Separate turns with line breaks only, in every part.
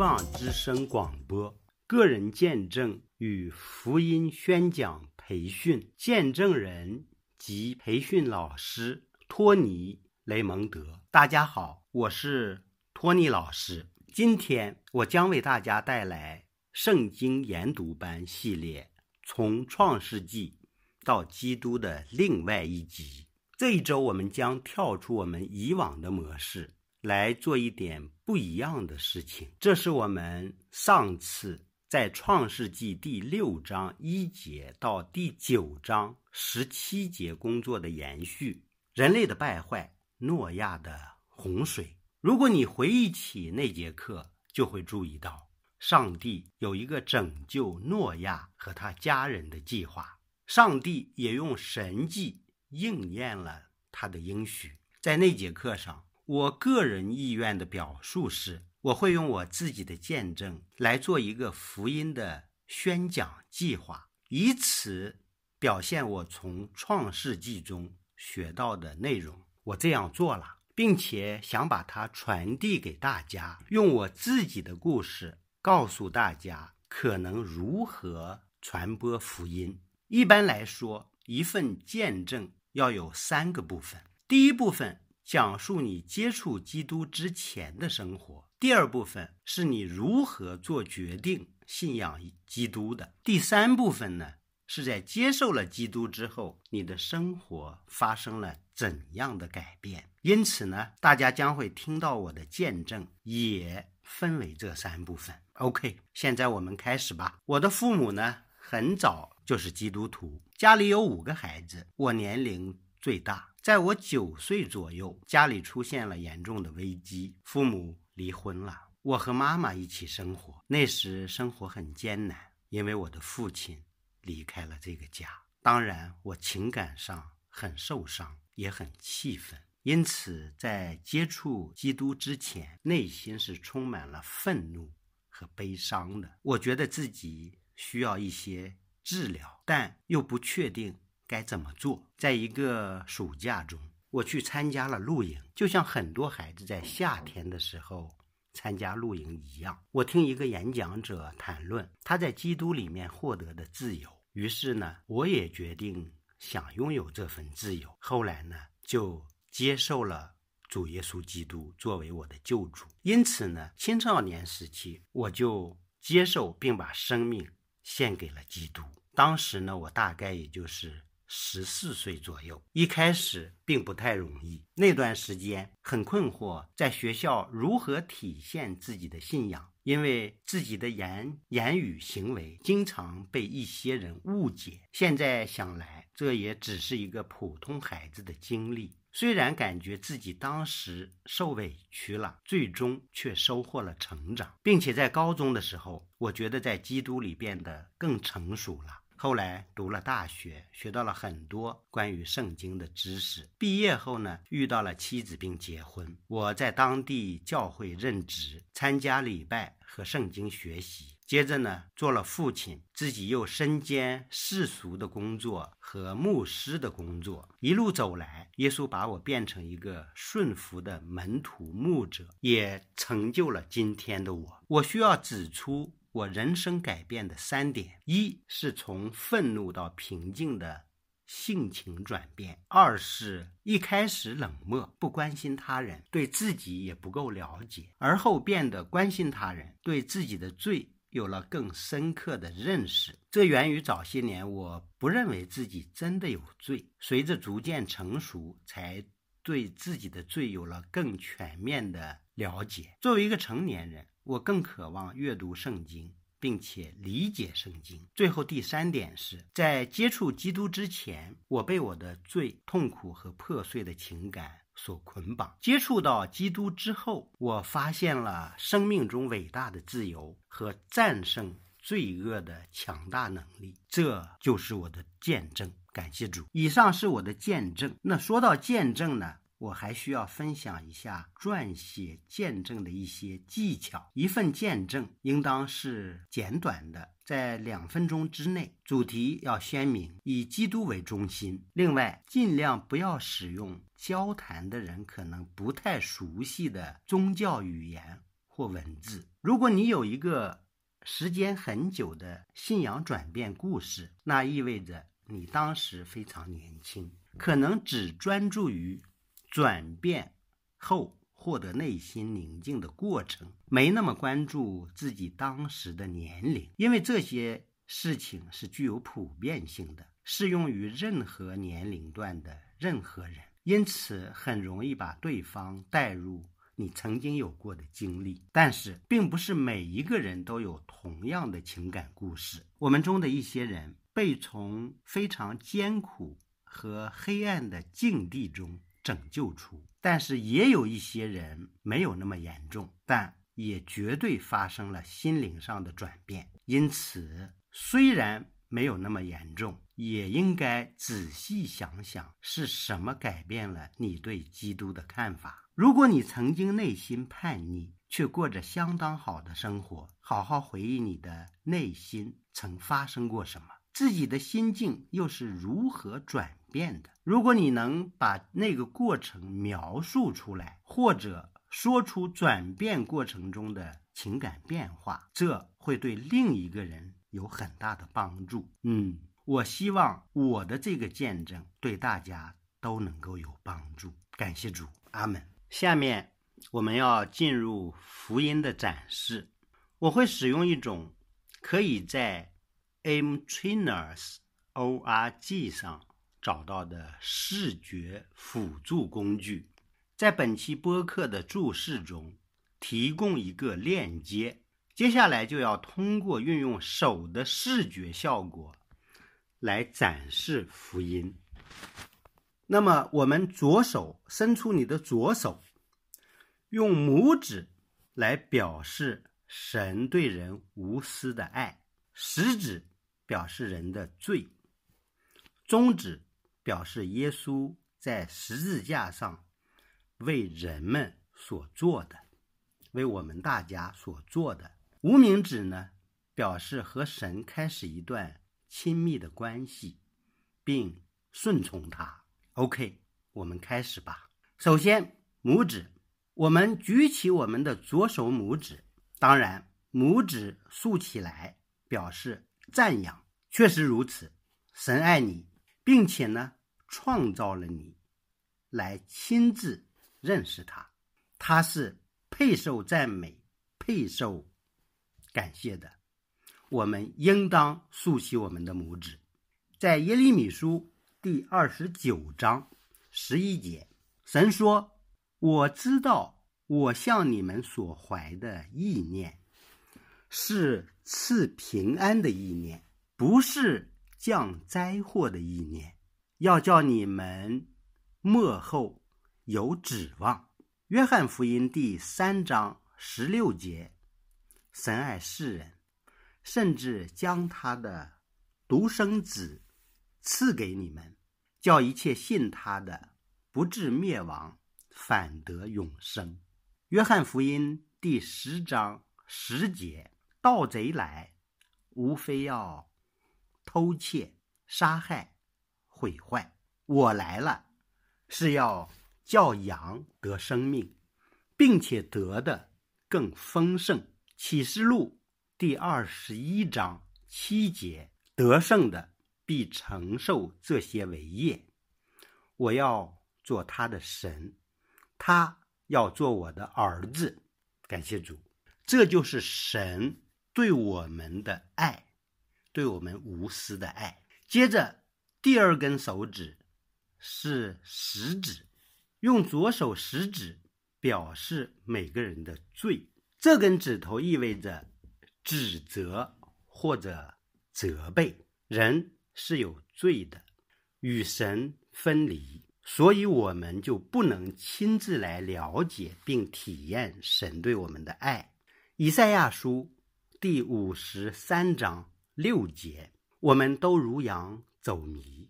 望之声广播个人见证与福音宣讲培训见证人及培训老师托尼·雷蒙德。大家好，我是托尼老师。今天我将为大家带来圣经研读班系列，从创世纪到基督的另外一集。这一周我们将跳出我们以往的模式。来做一点不一样的事情，这是我们上次在创世纪第六章一节到第九章十七节工作的延续。人类的败坏，诺亚的洪水。如果你回忆起那节课，就会注意到，上帝有一个拯救诺亚和他家人的计划。上帝也用神迹应验了他的应许。在那节课上。我个人意愿的表述是，我会用我自己的见证来做一个福音的宣讲计划，以此表现我从创世纪中学到的内容。我这样做了，并且想把它传递给大家，用我自己的故事告诉大家可能如何传播福音。一般来说，一份见证要有三个部分，第一部分。讲述你接触基督之前的生活。第二部分是你如何做决定信仰基督的。第三部分呢，是在接受了基督之后，你的生活发生了怎样的改变。因此呢，大家将会听到我的见证，也分为这三部分。OK，现在我们开始吧。我的父母呢，很早就是基督徒，家里有五个孩子，我年龄最大。在我九岁左右，家里出现了严重的危机，父母离婚了，我和妈妈一起生活。那时生活很艰难，因为我的父亲离开了这个家。当然，我情感上很受伤，也很气愤。因此，在接触基督之前，内心是充满了愤怒和悲伤的。我觉得自己需要一些治疗，但又不确定。该怎么做？在一个暑假中，我去参加了露营，就像很多孩子在夏天的时候参加露营一样。我听一个演讲者谈论他在基督里面获得的自由，于是呢，我也决定想拥有这份自由。后来呢，就接受了主耶稣基督作为我的救主。因此呢，青少年时期我就接受并把生命献给了基督。当时呢，我大概也就是。十四岁左右，一开始并不太容易。那段时间很困惑，在学校如何体现自己的信仰，因为自己的言言语行为经常被一些人误解。现在想来，这也只是一个普通孩子的经历。虽然感觉自己当时受委屈了，最终却收获了成长，并且在高中的时候，我觉得在基督里变得更成熟了。后来读了大学，学到了很多关于圣经的知识。毕业后呢，遇到了妻子并结婚。我在当地教会任职，参加礼拜和圣经学习。接着呢，做了父亲，自己又身兼世俗的工作和牧师的工作。一路走来，耶稣把我变成一个顺服的门徒牧者，也成就了今天的我。我需要指出。我人生改变的三点：一是从愤怒到平静的性情转变；二是一开始冷漠，不关心他人，对自己也不够了解，而后变得关心他人，对自己的罪有了更深刻的认识。这源于早些年我不认为自己真的有罪，随着逐渐成熟，才对自己的罪有了更全面的了解。作为一个成年人。我更渴望阅读圣经，并且理解圣经。最后第三点是在接触基督之前，我被我的罪、痛苦和破碎的情感所捆绑；接触到基督之后，我发现了生命中伟大的自由和战胜罪恶的强大能力。这就是我的见证。感谢主。以上是我的见证。那说到见证呢？我还需要分享一下撰写见证的一些技巧。一份见证应当是简短的，在两分钟之内，主题要鲜明，以基督为中心。另外，尽量不要使用交谈的人可能不太熟悉的宗教语言。或文字。如果你有一个时间很久的信仰转变故事，那意味着你当时非常年轻，可能只专注于转变后获得内心宁静的过程，没那么关注自己当时的年龄，因为这些事情是具有普遍性的，适用于任何年龄段的任何人。因此，很容易把对方带入你曾经有过的经历，但是，并不是每一个人都有同样的情感故事。我们中的一些人被从非常艰苦和黑暗的境地中拯救出，但是也有一些人没有那么严重，但也绝对发生了心灵上的转变。因此，虽然没有那么严重。也应该仔细想想是什么改变了你对基督的看法。如果你曾经内心叛逆，却过着相当好的生活，好好回忆你的内心曾发生过什么，自己的心境又是如何转变的。如果你能把那个过程描述出来，或者说出转变过程中的情感变化，这会对另一个人有很大的帮助。嗯。我希望我的这个见证对大家都能够有帮助。感谢主，阿门。下面我们要进入福音的展示。我会使用一种可以在 M Trainers org 上找到的视觉辅助工具，在本期播客的注释中提供一个链接。接下来就要通过运用手的视觉效果。来展示福音。那么，我们左手伸出你的左手，用拇指来表示神对人无私的爱，食指表示人的罪，中指表示耶稣在十字架上为人们所做的，为我们大家所做的。无名指呢，表示和神开始一段。亲密的关系，并顺从他。OK，我们开始吧。首先，拇指，我们举起我们的左手拇指，当然，拇指竖起来表示赞扬。确实如此，神爱你，并且呢，创造了你，来亲自认识他，他是配受赞美、配受感谢的。我们应当竖起我们的拇指，在耶利米书第二十九章十一节，神说：“我知道我向你们所怀的意念，是赐平安的意念，不是降灾祸的意念，要叫你们末后有指望。”约翰福音第三章十六节，神爱世人。甚至将他的独生子赐给你们，叫一切信他的不至灭亡，反得永生。约翰福音第十章十节：盗贼来，无非要偷窃、杀害、毁坏。我来了，是要叫羊得生命，并且得的更丰盛。启示录。第二十一章七节，得胜的必承受这些为业。我要做他的神，他要做我的儿子。感谢主，这就是神对我们的爱，对我们无私的爱。接着，第二根手指是食指，用左手食指表示每个人的罪。这根指头意味着。指责或者责备人是有罪的，与神分离，所以我们就不能亲自来了解并体验神对我们的爱。以赛亚书第五十三章六节：我们都如羊走迷，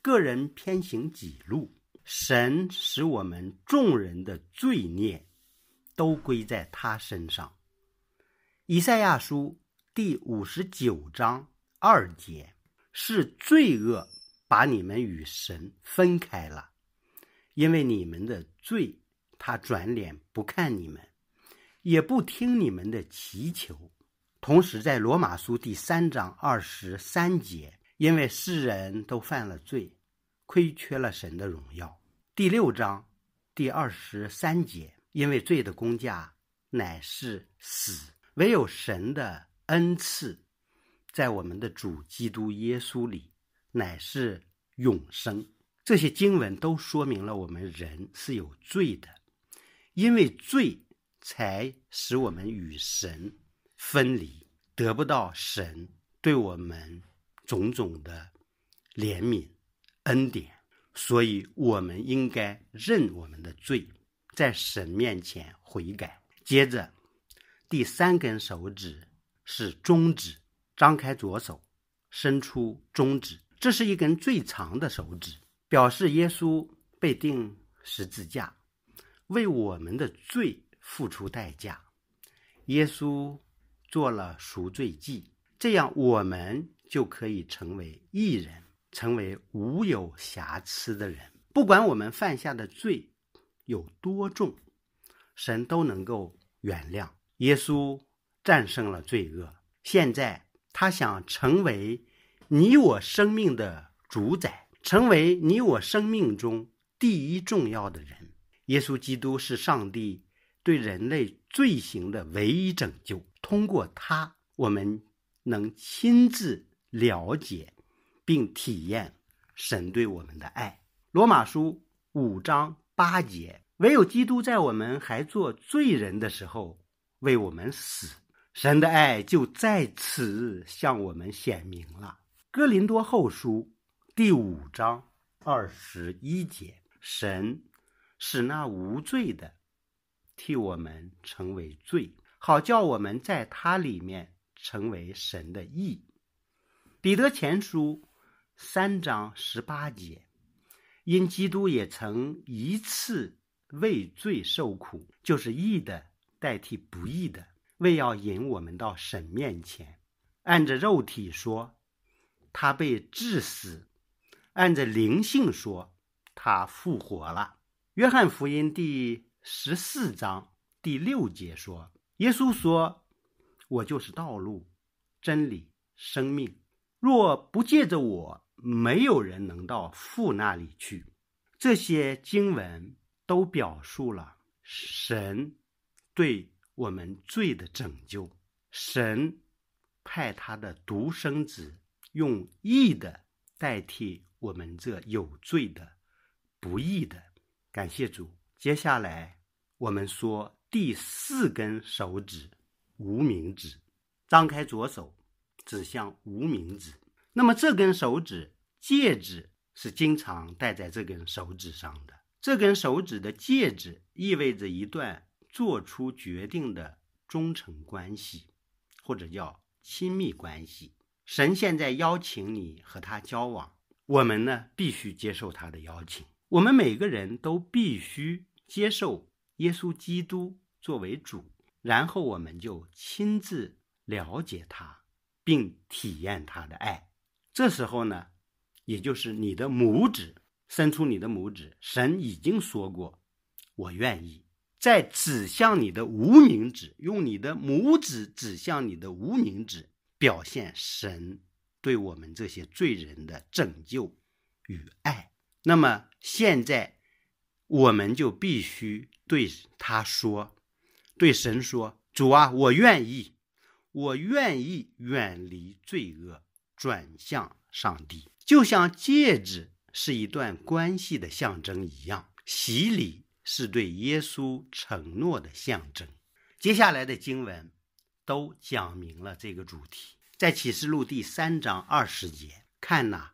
个人偏行己路，神使我们众人的罪孽都归在他身上。以赛亚书第五十九章二节是罪恶把你们与神分开了，因为你们的罪，他转脸不看你们，也不听你们的祈求。同时，在罗马书第三章二十三节，因为世人都犯了罪，亏缺了神的荣耀。第六章第二十三节，因为罪的工价乃是死，唯有神的恩赐，在我们的主基督耶稣里，乃是永生。这些经文都说明了我们人是有罪的，因为罪才使我们与神分离，得不到神对我们种种的怜悯恩典，所以我们应该认我们的罪，在神面前悔改。接着，第三根手指是中指，张开左手，伸出中指，这是一根最长的手指。表示耶稣被钉十字架，为我们的罪付出代价。耶稣做了赎罪祭，这样我们就可以成为义人，成为无有瑕疵的人。不管我们犯下的罪有多重，神都能够原谅。耶稣战胜了罪恶，现在他想成为你我生命的主宰。成为你我生命中第一重要的人，耶稣基督是上帝对人类罪行的唯一拯救。通过他，我们能亲自了解并体验神对我们的爱。罗马书五章八节：唯有基督在我们还做罪人的时候为我们死，神的爱就在此向我们显明了。哥林多后书。第五章二十一节，神使那无罪的替我们成为罪，好叫我们在他里面成为神的义。彼得前书三章十八节，因基督也曾一次为罪受苦，就是义的代替不义的，为要引我们到神面前。按着肉体说，他被致死。按着灵性说，他复活了。约翰福音第十四章第六节说：“耶稣说，我就是道路、真理、生命。若不借着我，没有人能到父那里去。”这些经文都表述了神对我们罪的拯救。神派他的独生子用义的代替。我们这有罪的、不义的，感谢主。接下来我们说第四根手指——无名指，张开左手指向无名指。那么这根手指戒指是经常戴在这根手指上的。这根手指的戒指意味着一段做出决定的忠诚关系，或者叫亲密关系。神现在邀请你和他交往。我们呢，必须接受他的邀请。我们每个人都必须接受耶稣基督作为主，然后我们就亲自了解他，并体验他的爱。这时候呢，也就是你的拇指伸出你的拇指，神已经说过：“我愿意。”再指向你的无名指，用你的拇指指向你的无名指，表现神。对我们这些罪人的拯救与爱，那么现在我们就必须对他说：“对神说，主啊，我愿意，我愿意远离罪恶，转向上帝。就像戒指是一段关系的象征一样，洗礼是对耶稣承诺的象征。”接下来的经文都讲明了这个主题。在启示录第三章二十节，看呐，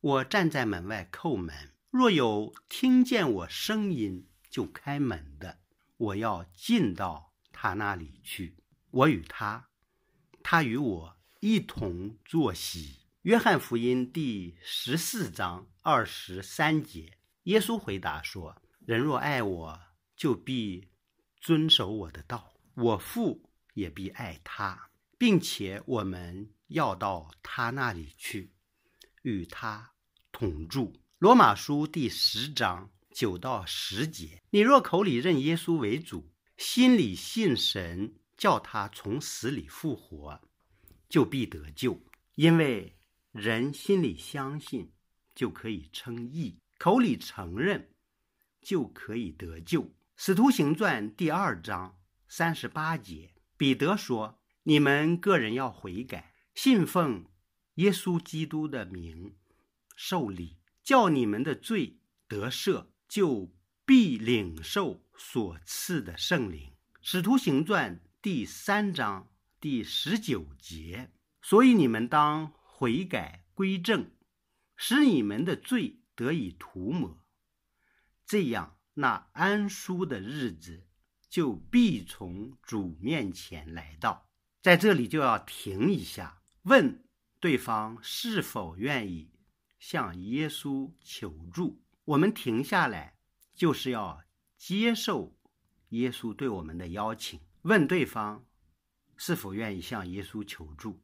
我站在门外叩门，若有听见我声音就开门的，我要进到他那里去，我与他，他与我一同坐席。约翰福音第十四章二十三节，耶稣回答说：“人若爱我，就必遵守我的道，我父也必爱他。”并且我们要到他那里去，与他同住。罗马书第十章九到十节：你若口里认耶稣为主，心里信神，叫他从死里复活，就必得救。因为人心里相信，就可以称义；口里承认，就可以得救。使徒行传第二章三十八节，彼得说：“你们个人要悔改，信奉耶稣基督的名，受礼，叫你们的罪得赦，就必领受所赐的圣灵。”使徒行传第三章第十九节。所以你们当悔改归正，使你们的罪得以涂抹，这样那安舒的日子就必从主面前来到。在这里就要停一下，问对方是否愿意向耶稣求助。我们停下来，就是要接受耶稣对我们的邀请，问对方是否愿意向耶稣求助。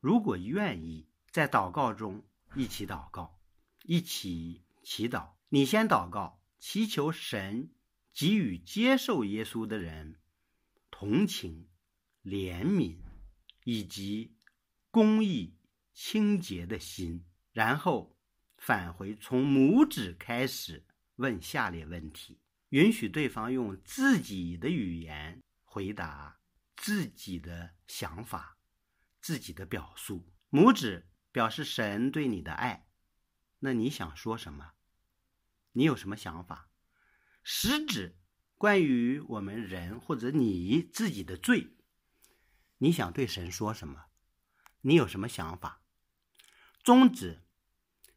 如果愿意，在祷告中一起祷告，一起祈祷。你先祷告，祈求神给予接受耶稣的人同情、怜悯以及公义、清洁的心，然后返回，从拇指开始问下列问题，允许对方用自己的语言回答自己的想法。自己的表述，拇指表示神对你的爱。那你想说什么？你有什么想法？食指关于我们人或者你自己的罪，你想对神说什么？你有什么想法？中指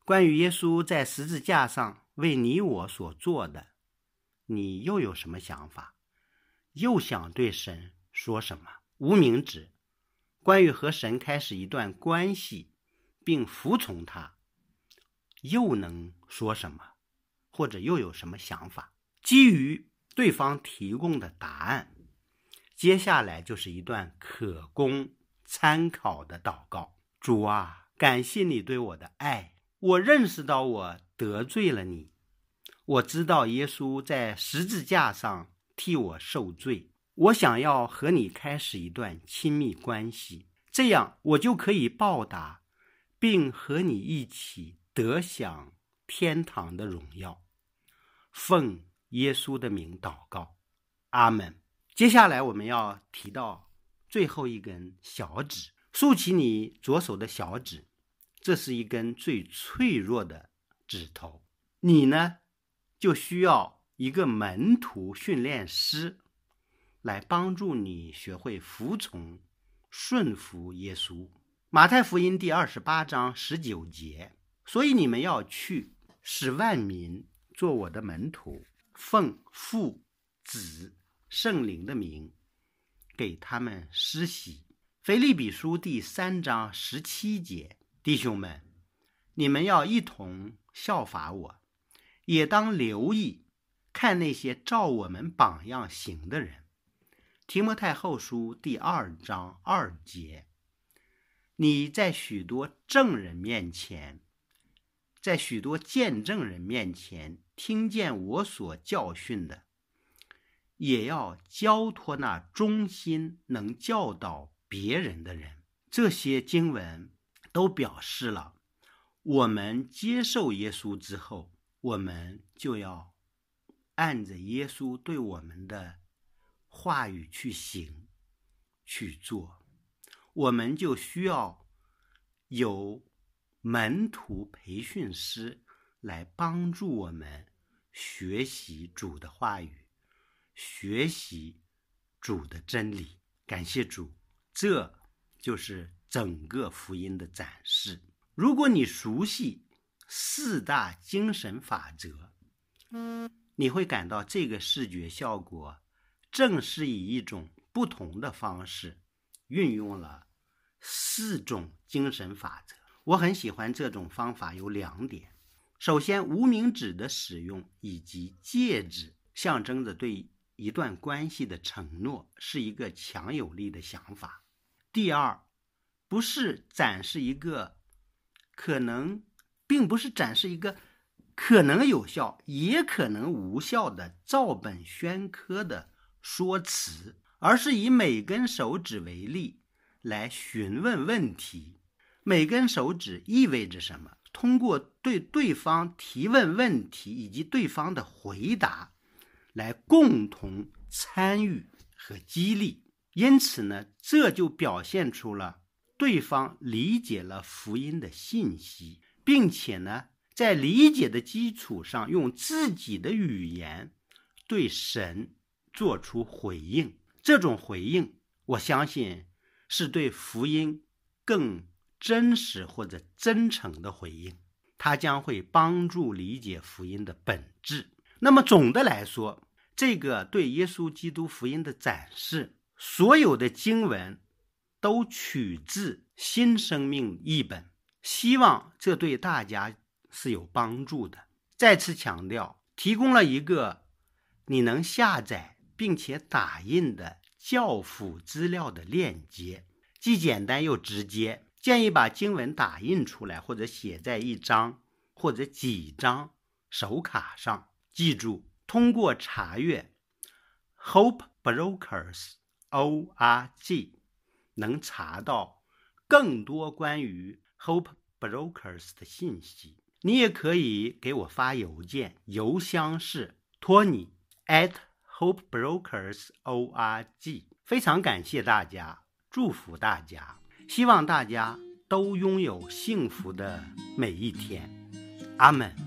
关于耶稣在十字架上为你我所做的，你又有什么想法？又想对神说什么？无名指。关于和神开始一段关系，并服从他，又能说什么，或者又有什么想法？基于对方提供的答案，接下来就是一段可供参考的祷告。主啊，感谢你对我的爱，我认识到我得罪了你，我知道耶稣在十字架上替我受罪。我想要和你开始一段亲密关系，这样我就可以报答，并和你一起得享天堂的荣耀。奉耶稣的名祷告，阿门。接下来我们要提到最后一根小指，竖起你左手的小指，这是一根最脆弱的指头。你呢，就需要一个门徒训练师。来帮助你学会服从、顺服耶稣。马太福音第二十八章十九节。所以你们要去，使万民做我的门徒，奉父、子、圣灵的名，给他们施洗。腓立比书第三章十七节。弟兄们，你们要一同效法我，也当留意看那些照我们榜样行的人。提摩太后书第二章二节，你在许多证人面前，在许多见证人面前听见我所教训的，也要交托那忠心能教导别人的人。这些经文都表示了，我们接受耶稣之后，我们就要按着耶稣对我们的。话语去行，去做，我们就需要有门徒培训师来帮助我们学习主的话语，学习主的真理。感谢主，这就是整个福音的展示。如果你熟悉四大精神法则，你会感到这个视觉效果。正是以一种不同的方式运用了四种精神法则。我很喜欢这种方法，有两点：首先，无名指的使用以及戒指象征着对一段关系的承诺，是一个强有力的想法；第二，不是展示一个可能，并不是展示一个可能有效也可能无效的照本宣科的。说辞，而是以每根手指为例来询问问题。每根手指意味着什么？通过对对方提问问题以及对方的回答，来共同参与和激励。因此呢，这就表现出了对方理解了福音的信息，并且呢，在理解的基础上，用自己的语言对神做出回应。这种回应，我相信是对福音更。真实或者真诚的回应，它将会帮助理解福音的本质。那么总的来说，这个对耶稣基督福音的展示，所有的经文都取自新生命译本，希望这对大家是有帮助的。再次强调，提供了一个你能下载并且打印的教辅资料的链接，既简单又直接。建议把经文打印出来，或者写在一张或者几张手卡上。记住，通过查阅 Hope Brokers org 能查到更多关于 Hope Brokers 的信息。你也可以给我发邮件，邮箱是 Tony at Hope Brokers org。非常感谢大家，祝福大家。希望大家都拥有幸福的每一天，阿门。